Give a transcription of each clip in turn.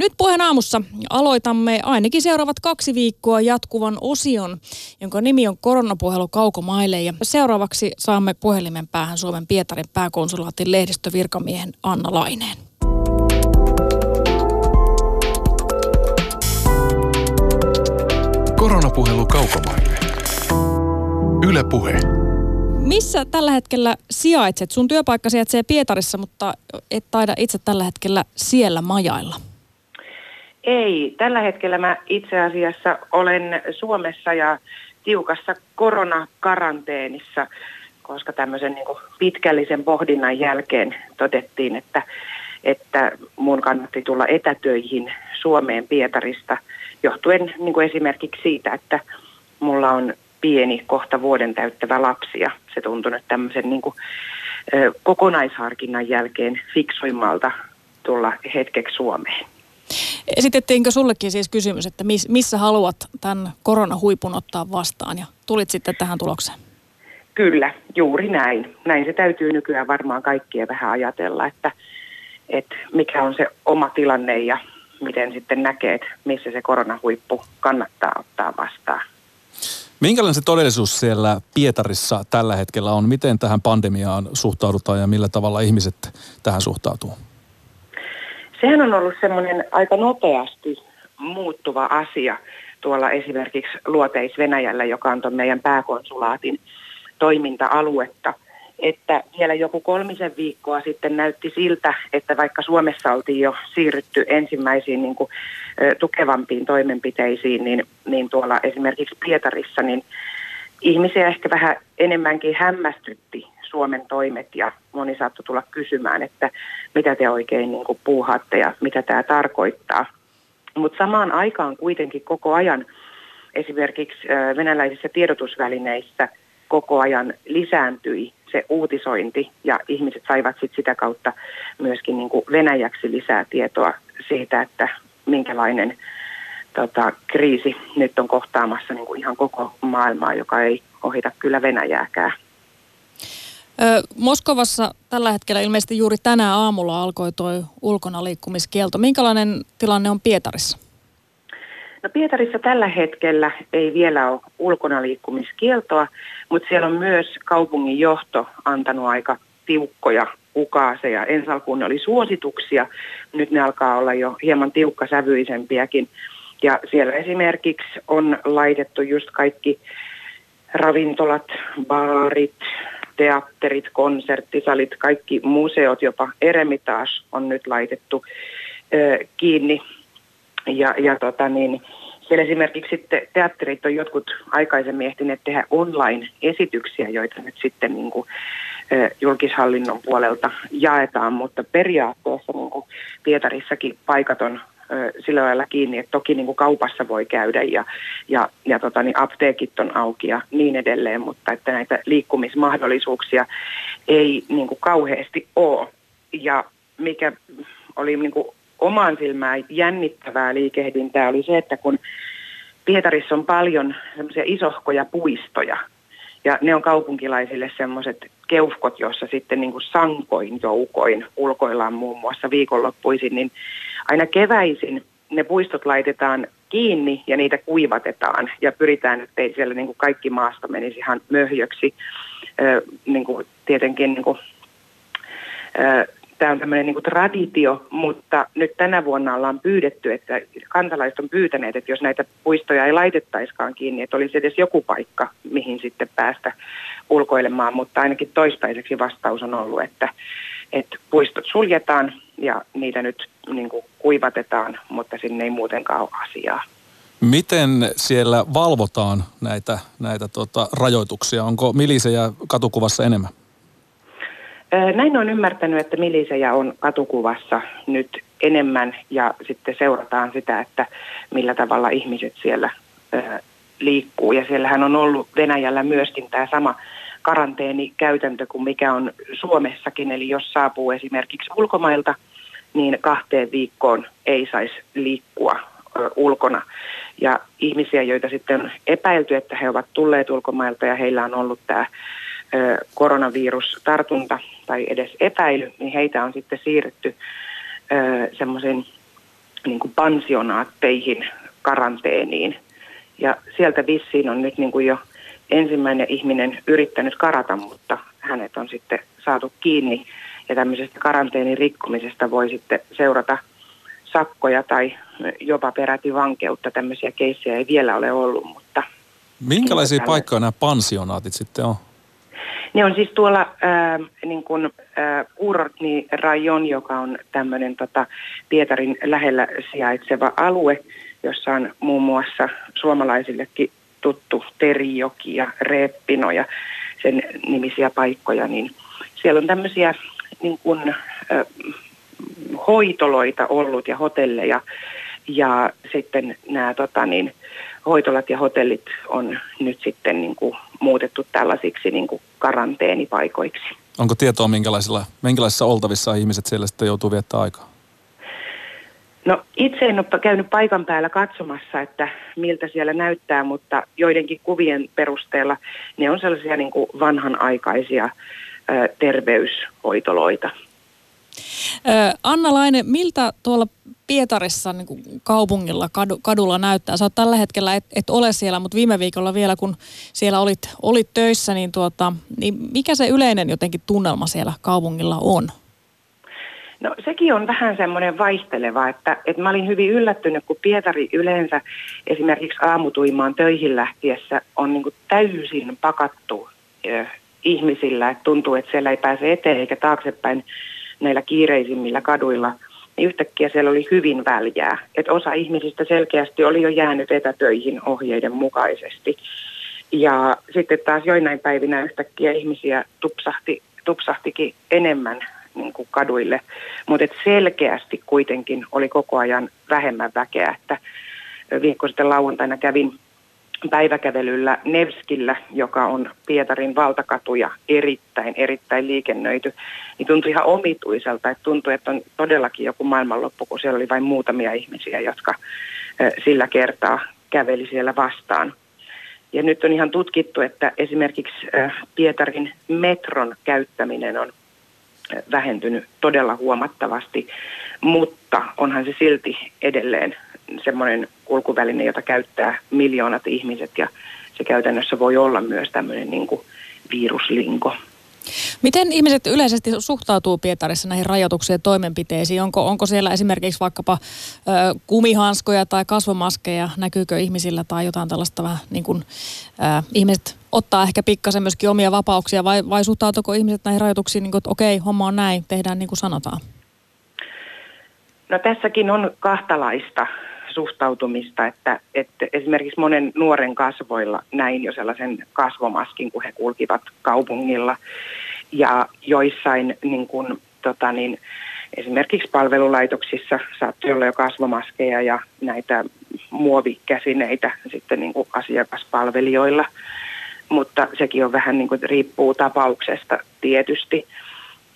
Nyt puheen aamussa aloitamme ainakin seuraavat kaksi viikkoa jatkuvan osion, jonka nimi on Koronapuhelu kaukomaille. Ja seuraavaksi saamme puhelimen päähän Suomen Pietarin pääkonsulaatin lehdistövirkamiehen Anna Laineen. Koronapuhelu kaukomaille. Yle Puhe. Missä tällä hetkellä sijaitset? Sun työpaikka sijaitsee Pietarissa, mutta et taida itse tällä hetkellä siellä majailla. Ei, tällä hetkellä mä itse asiassa olen Suomessa ja tiukassa koronakaranteenissa, koska tämmöisen niin pitkällisen pohdinnan jälkeen todettiin, että, että mun kannatti tulla etätöihin Suomeen Pietarista johtuen niin kuin esimerkiksi siitä, että mulla on pieni, kohta vuoden täyttävä lapsi ja se tuntui nyt tämmöisen niin kuin, kokonaisharkinnan jälkeen fiksuimmalta tulla hetkeksi Suomeen. Esitettiinkö sullekin siis kysymys, että missä haluat tämän koronahuipun ottaa vastaan ja tulit sitten tähän tulokseen? Kyllä, juuri näin. Näin se täytyy nykyään varmaan kaikkien vähän ajatella, että, että mikä on se oma tilanne ja miten sitten näkee, että missä se koronahuippu kannattaa ottaa vastaan. Minkälainen se todellisuus siellä Pietarissa tällä hetkellä on? Miten tähän pandemiaan suhtaudutaan ja millä tavalla ihmiset tähän suhtautuu? Sehän on ollut semmoinen aika nopeasti muuttuva asia tuolla esimerkiksi Luoteis-Venäjällä, joka on tuon meidän pääkonsulaatin toiminta-aluetta. Että vielä joku kolmisen viikkoa sitten näytti siltä, että vaikka Suomessa oltiin jo siirrytty ensimmäisiin niin kuin, tukevampiin toimenpiteisiin, niin, niin tuolla esimerkiksi Pietarissa, niin ihmisiä ehkä vähän enemmänkin hämmästytti Suomen toimet ja moni saattoi tulla kysymään, että mitä te oikein niin kuin puuhaatte ja mitä tämä tarkoittaa. Mutta samaan aikaan kuitenkin koko ajan esimerkiksi venäläisissä tiedotusvälineissä koko ajan lisääntyi se uutisointi ja ihmiset saivat sit sitä kautta myöskin niin kuin Venäjäksi lisää tietoa siitä, että minkälainen tota, kriisi nyt on kohtaamassa niin kuin ihan koko maailmaa, joka ei ohita kyllä Venäjääkään. Moskovassa tällä hetkellä ilmeisesti juuri tänä aamulla alkoi tuo ulkona liikkumiskielto. Minkälainen tilanne on Pietarissa? No Pietarissa tällä hetkellä ei vielä ole ulkona liikkumiskieltoa, mutta siellä on myös kaupungin johto antanut aika tiukkoja ukaaseja. Ensi alkuun ne oli suosituksia, nyt ne alkaa olla jo hieman tiukkasävyisempiäkin. Ja siellä esimerkiksi on laitettu just kaikki ravintolat, baarit, teatterit, konserttisalit, kaikki museot, jopa Eremitage on nyt laitettu ö, kiinni. Ja, ja tota niin, siellä esimerkiksi sitten teatterit on jotkut aikaisemmin ehtineet tehdä online-esityksiä, joita nyt sitten niin kuin, julkishallinnon puolelta jaetaan, mutta periaatteessa niin kuin Pietarissakin paikat on sillä lailla kiinni, että toki niin kuin kaupassa voi käydä ja, ja, ja tota, niin apteekit on auki ja niin edelleen, mutta että näitä liikkumismahdollisuuksia ei niin kuin kauheasti ole. Ja mikä oli niin kuin omaan silmään jännittävää liikehdintää oli se, että kun Pietarissa on paljon semmoisia isohkoja puistoja, ja ne on kaupunkilaisille semmoiset keuhkot, joissa sitten niin kuin sankoin joukoin ulkoillaan muun muassa viikonloppuisin, niin aina keväisin ne puistot laitetaan kiinni ja niitä kuivatetaan ja pyritään, että siellä niin kuin kaikki maasta menisi ihan möhjöksi. Ö, niin kuin tietenkin niin kuin, tämä on tämmöinen niin traditio, mutta nyt tänä vuonna ollaan pyydetty, että kansalaiset on pyytäneet, että jos näitä puistoja ei laitettaiskaan kiinni, että olisi edes joku paikka, mihin sitten päästä ulkoilemaan, mutta ainakin toistaiseksi vastaus on ollut, että, että puistot suljetaan ja niitä nyt niin kuin kuivatetaan, mutta sinne ei muutenkaan ole asiaa. Miten siellä valvotaan näitä, näitä tota, rajoituksia? Onko milisejä katukuvassa enemmän? Näin on ymmärtänyt, että milisejä on katukuvassa nyt enemmän ja sitten seurataan sitä, että millä tavalla ihmiset siellä liikkuu. Ja siellähän on ollut Venäjällä myöskin tämä sama karanteenikäytäntö kuin mikä on Suomessakin. Eli jos saapuu esimerkiksi ulkomailta, niin kahteen viikkoon ei saisi liikkua ulkona. Ja ihmisiä, joita sitten on epäilty, että he ovat tulleet ulkomailta ja heillä on ollut tämä koronavirustartunta tai edes epäily, niin heitä on sitten siirretty semmoisen niin kuin pansionaatteihin karanteeniin. Ja sieltä vissiin on nyt niin kuin jo ensimmäinen ihminen yrittänyt karata, mutta hänet on sitten saatu kiinni. Ja tämmöisestä karanteenin rikkomisesta voi sitten seurata sakkoja tai jopa peräti vankeutta. Tämmöisiä keissejä ei vielä ole ollut, mutta... Minkälaisia paikkoja nämä pansionaatit sitten on? Ne on siis tuolla äh, niin kuin, äh, Kurortni rajon, joka on tämmöinen tota, Pietarin lähellä sijaitseva alue, jossa on muun muassa suomalaisillekin tuttu Terijoki ja Reppino ja sen nimisiä paikkoja, niin siellä on tämmöisiä niin kuin, äh, hoitoloita ollut ja hotelleja ja sitten nämä tota, niin, hoitolat ja hotellit on nyt sitten niin kuin, muutettu tällaisiksi niin kuin karanteenipaikoiksi. Onko tietoa, minkälaisilla, minkälaisissa oltavissa ihmiset siellä sitten joutuu viettää aikaa? No itse en ole käynyt paikan päällä katsomassa, että miltä siellä näyttää, mutta joidenkin kuvien perusteella ne on sellaisia niin kuin vanhanaikaisia ö, terveyshoitoloita. Anna Laine, miltä tuolla Pietarissa niin kuin kaupungilla, kadu, kadulla näyttää? Sä oot tällä hetkellä, et, et ole siellä, mutta viime viikolla vielä, kun siellä olit, olit töissä, niin, tuota, niin mikä se yleinen jotenkin tunnelma siellä kaupungilla on? No sekin on vähän semmoinen vaihteleva, että, että mä olin hyvin yllättynyt, kun Pietari yleensä esimerkiksi aamutuimaan töihin lähtiessä on niin täysin pakattu äh, ihmisillä, että tuntuu, että siellä ei pääse eteen eikä taaksepäin näillä kiireisimmillä kaduilla, niin yhtäkkiä siellä oli hyvin väljää. Että osa ihmisistä selkeästi oli jo jäänyt etätöihin ohjeiden mukaisesti. Ja sitten taas joinain päivinä yhtäkkiä ihmisiä tupsahti, tupsahtikin enemmän niin kuin kaduille, mutta selkeästi kuitenkin oli koko ajan vähemmän väkeä, että viikko sitten lauantaina kävin päiväkävelyllä Nevskillä, joka on Pietarin valtakatu ja erittäin, erittäin liikennöity, niin tuntui ihan omituiselta, että tuntui, että on todellakin joku maailmanloppu, kun siellä oli vain muutamia ihmisiä, jotka sillä kertaa käveli siellä vastaan. Ja nyt on ihan tutkittu, että esimerkiksi Pietarin metron käyttäminen on vähentynyt todella huomattavasti, mutta onhan se silti edelleen semmoinen kulkuväline, jota käyttää miljoonat ihmiset ja se käytännössä voi olla myös tämmöinen niin kuin viruslinko. Miten ihmiset yleisesti suhtautuu Pietarissa näihin rajoituksiin ja toimenpiteisiin? Onko, onko siellä esimerkiksi vaikkapa ö, kumihanskoja tai kasvomaskeja, näkyykö ihmisillä tai jotain tällaista vähän niin kuin, ö, ihmiset ottaa ehkä pikkasen myöskin omia vapauksia vai, vai suhtautuuko ihmiset näihin rajoituksiin niin kuin, että okei, homma on näin, tehdään niin kuin sanotaan? No tässäkin on kahtalaista suhtautumista, että, että esimerkiksi monen nuoren kasvoilla näin jo sellaisen kasvomaskin, kun he kulkivat kaupungilla. Ja joissain niin kuin, tota niin, esimerkiksi palvelulaitoksissa saattoi olla jo kasvomaskeja ja näitä muovikäsineitä sitten niin kuin asiakaspalvelijoilla. Mutta sekin on vähän niin kuin, riippuu tapauksesta tietysti.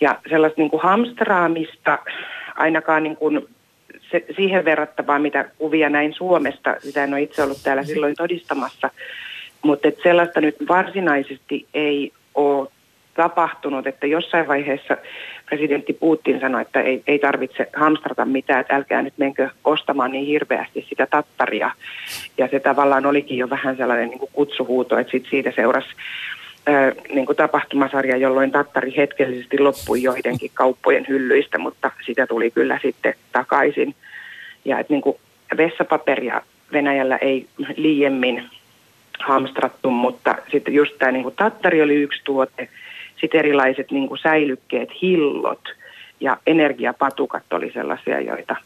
Ja sellaista niin kuin hamstraamista ainakaan niin kuin se, siihen verrattavaa, mitä kuvia näin Suomesta, sitä en ole itse ollut täällä silloin todistamassa, mutta sellaista nyt varsinaisesti ei ole tapahtunut, että jossain vaiheessa presidentti Putin sanoi, että ei, ei tarvitse hamstrata mitään, että älkää nyt menkö ostamaan niin hirveästi sitä tattaria. Ja se tavallaan olikin jo vähän sellainen niin kuin kutsuhuuto, että sit siitä seurasi niin kuin tapahtumasarja, jolloin tattari hetkellisesti loppui joidenkin kauppojen hyllyistä, mutta sitä tuli kyllä sitten takaisin. Ja että niin kuin vessapaperia Venäjällä ei liiemmin hamstrattu, mutta sitten just tämä niin kuin tattari oli yksi tuote, sitten erilaiset niin kuin säilykkeet, hillot ja energiapatukat oli sellaisia, joita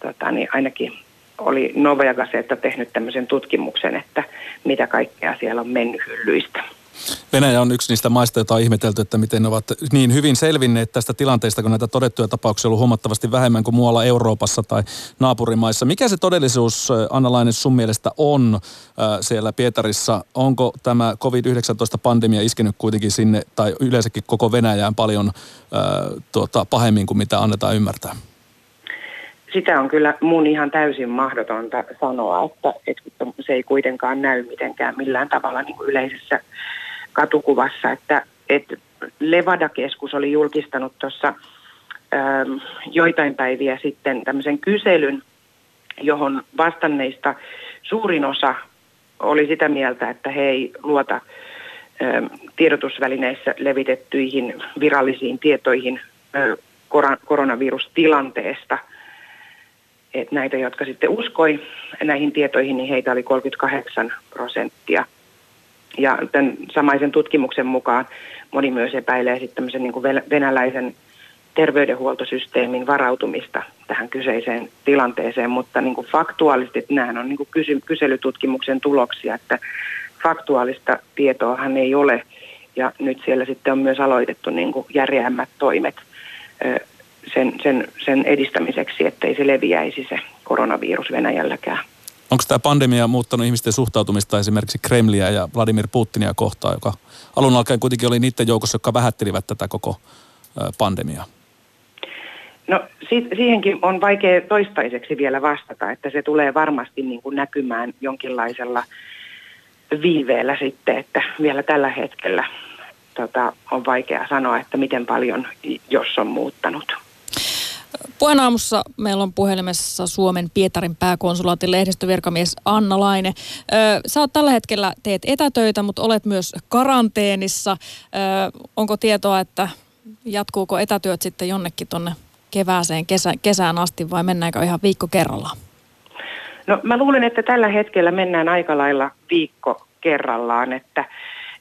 tota, niin ainakin oli Gazeta tehnyt tämmöisen tutkimuksen, että mitä kaikkea siellä on mennyt hyllyistä. Venäjä on yksi niistä maista, joita on ihmetelty, että miten ne ovat niin hyvin selvinneet tästä tilanteesta, kun näitä todettuja tapauksia on ollut huomattavasti vähemmän kuin muualla Euroopassa tai naapurimaissa. Mikä se todellisuus, Anna-Lainen, sun mielestä on äh, siellä Pietarissa? Onko tämä COVID-19-pandemia iskenyt kuitenkin sinne tai yleensäkin koko Venäjään paljon äh, tuota, pahemmin kuin mitä annetaan ymmärtää? sitä on kyllä mun ihan täysin mahdotonta sanoa, että, että se ei kuitenkaan näy mitenkään millään tavalla niin kuin yleisessä katukuvassa, että, että Levada-keskus oli julkistanut tuossa ähm, joitain päiviä sitten tämmöisen kyselyn, johon vastanneista suurin osa oli sitä mieltä, että he ei luota tiedotusvälineissä levitettyihin virallisiin tietoihin koronavirustilanteesta. Et näitä, jotka sitten uskoi näihin tietoihin, niin heitä oli 38 prosenttia. Ja tämän samaisen tutkimuksen mukaan moni myös epäilee sitten niin kuin venäläisen terveydenhuoltosysteemin varautumista tähän kyseiseen tilanteeseen, mutta niin kuin faktuaalisesti nämä on niin kuin kysy- kyselytutkimuksen tuloksia, että faktuaalista tietoahan ei ole ja nyt siellä sitten on myös aloitettu niin kuin järeämmät toimet sen, sen, sen edistämiseksi, ettei se leviäisi se koronavirus Venäjälläkään. Onko tämä pandemia muuttanut ihmisten suhtautumista esimerkiksi Kremliä ja Vladimir Putinia kohtaan, joka alun alkaen kuitenkin oli niiden joukossa, jotka vähättelivät tätä koko pandemiaa? No si- siihenkin on vaikea toistaiseksi vielä vastata, että se tulee varmasti niin kuin näkymään jonkinlaisella viiveellä sitten, että vielä tällä hetkellä tota, on vaikea sanoa, että miten paljon, jos on muuttanut. Puheenaamussa meillä on puhelimessa Suomen Pietarin pääkonsulaatin lehdistövirkamies Anna Laine. Sä oot tällä hetkellä, teet etätöitä, mutta olet myös karanteenissa. Onko tietoa, että jatkuuko etätyöt sitten jonnekin tuonne kevääseen, kesä, kesään asti vai mennäänkö ihan viikko kerrallaan? No mä luulen, että tällä hetkellä mennään aika lailla viikko kerrallaan, että,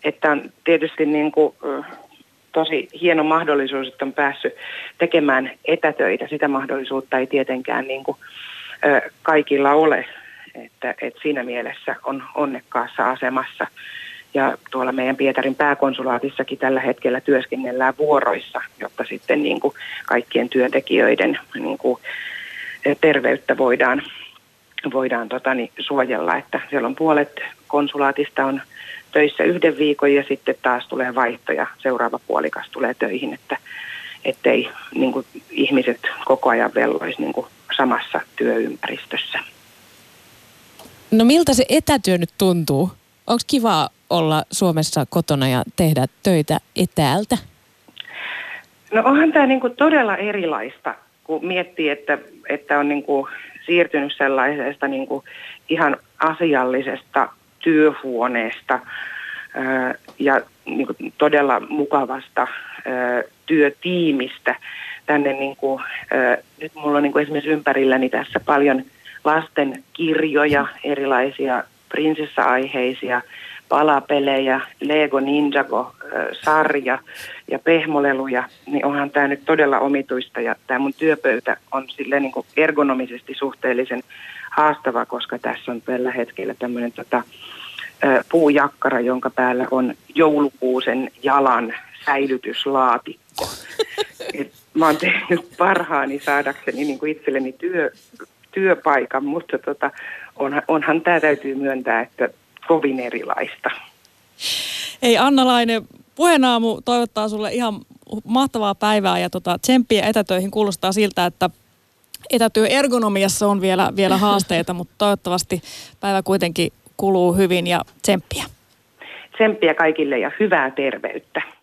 että on tietysti niin kuin, tosi hieno mahdollisuus, että on päässyt tekemään etätöitä. Sitä mahdollisuutta ei tietenkään niin kuin, kaikilla ole, että, että siinä mielessä on onnekkaassa asemassa. Ja tuolla meidän Pietarin pääkonsulaatissakin tällä hetkellä työskennellään vuoroissa, jotta sitten niin kuin kaikkien työntekijöiden niin kuin terveyttä voidaan, voidaan tota, niin, suojella. Että siellä on puolet konsulaatista on töissä yhden viikon ja sitten taas tulee vaihto ja seuraava puolikas tulee töihin, että ettei niin kuin, ihmiset koko ajan velloisi niin kuin, samassa työympäristössä. No miltä se etätyö nyt tuntuu? Onko kiva olla Suomessa kotona ja tehdä töitä etäältä? No onhan tämä niinku todella erilaista, kun miettii, että, että on niinku siirtynyt sellaisesta niinku ihan asiallisesta työhuoneesta ja niinku todella mukavasta työtiimistä tänne. Niinku, ää, nyt mulla on niinku esimerkiksi ympärilläni tässä paljon lasten kirjoja, erilaisia prinsessa-aiheisia palapelejä, Lego Ninjago-sarja ja pehmoleluja, niin onhan tämä nyt todella omituista. Ja tämä mun työpöytä on sille niin kuin ergonomisesti suhteellisen haastava, koska tässä on tällä hetkellä tämmöinen tota, puujakkara, jonka päällä on joulukuusen jalan säilytyslaatikko. Et mä oon tehnyt parhaani saadakseni niin kuin itselleni työ, työpaikan, mutta tota, onhan, onhan tämä täytyy myöntää, että kovin erilaista. Ei Anna Laine, puheenaamu toivottaa sulle ihan mahtavaa päivää ja tota, tsemppiä etätöihin kuulostaa siltä, että etätyöergonomiassa on vielä, vielä haasteita, mutta toivottavasti päivä kuitenkin kuluu hyvin ja tsemppiä. Tsemppiä kaikille ja hyvää terveyttä.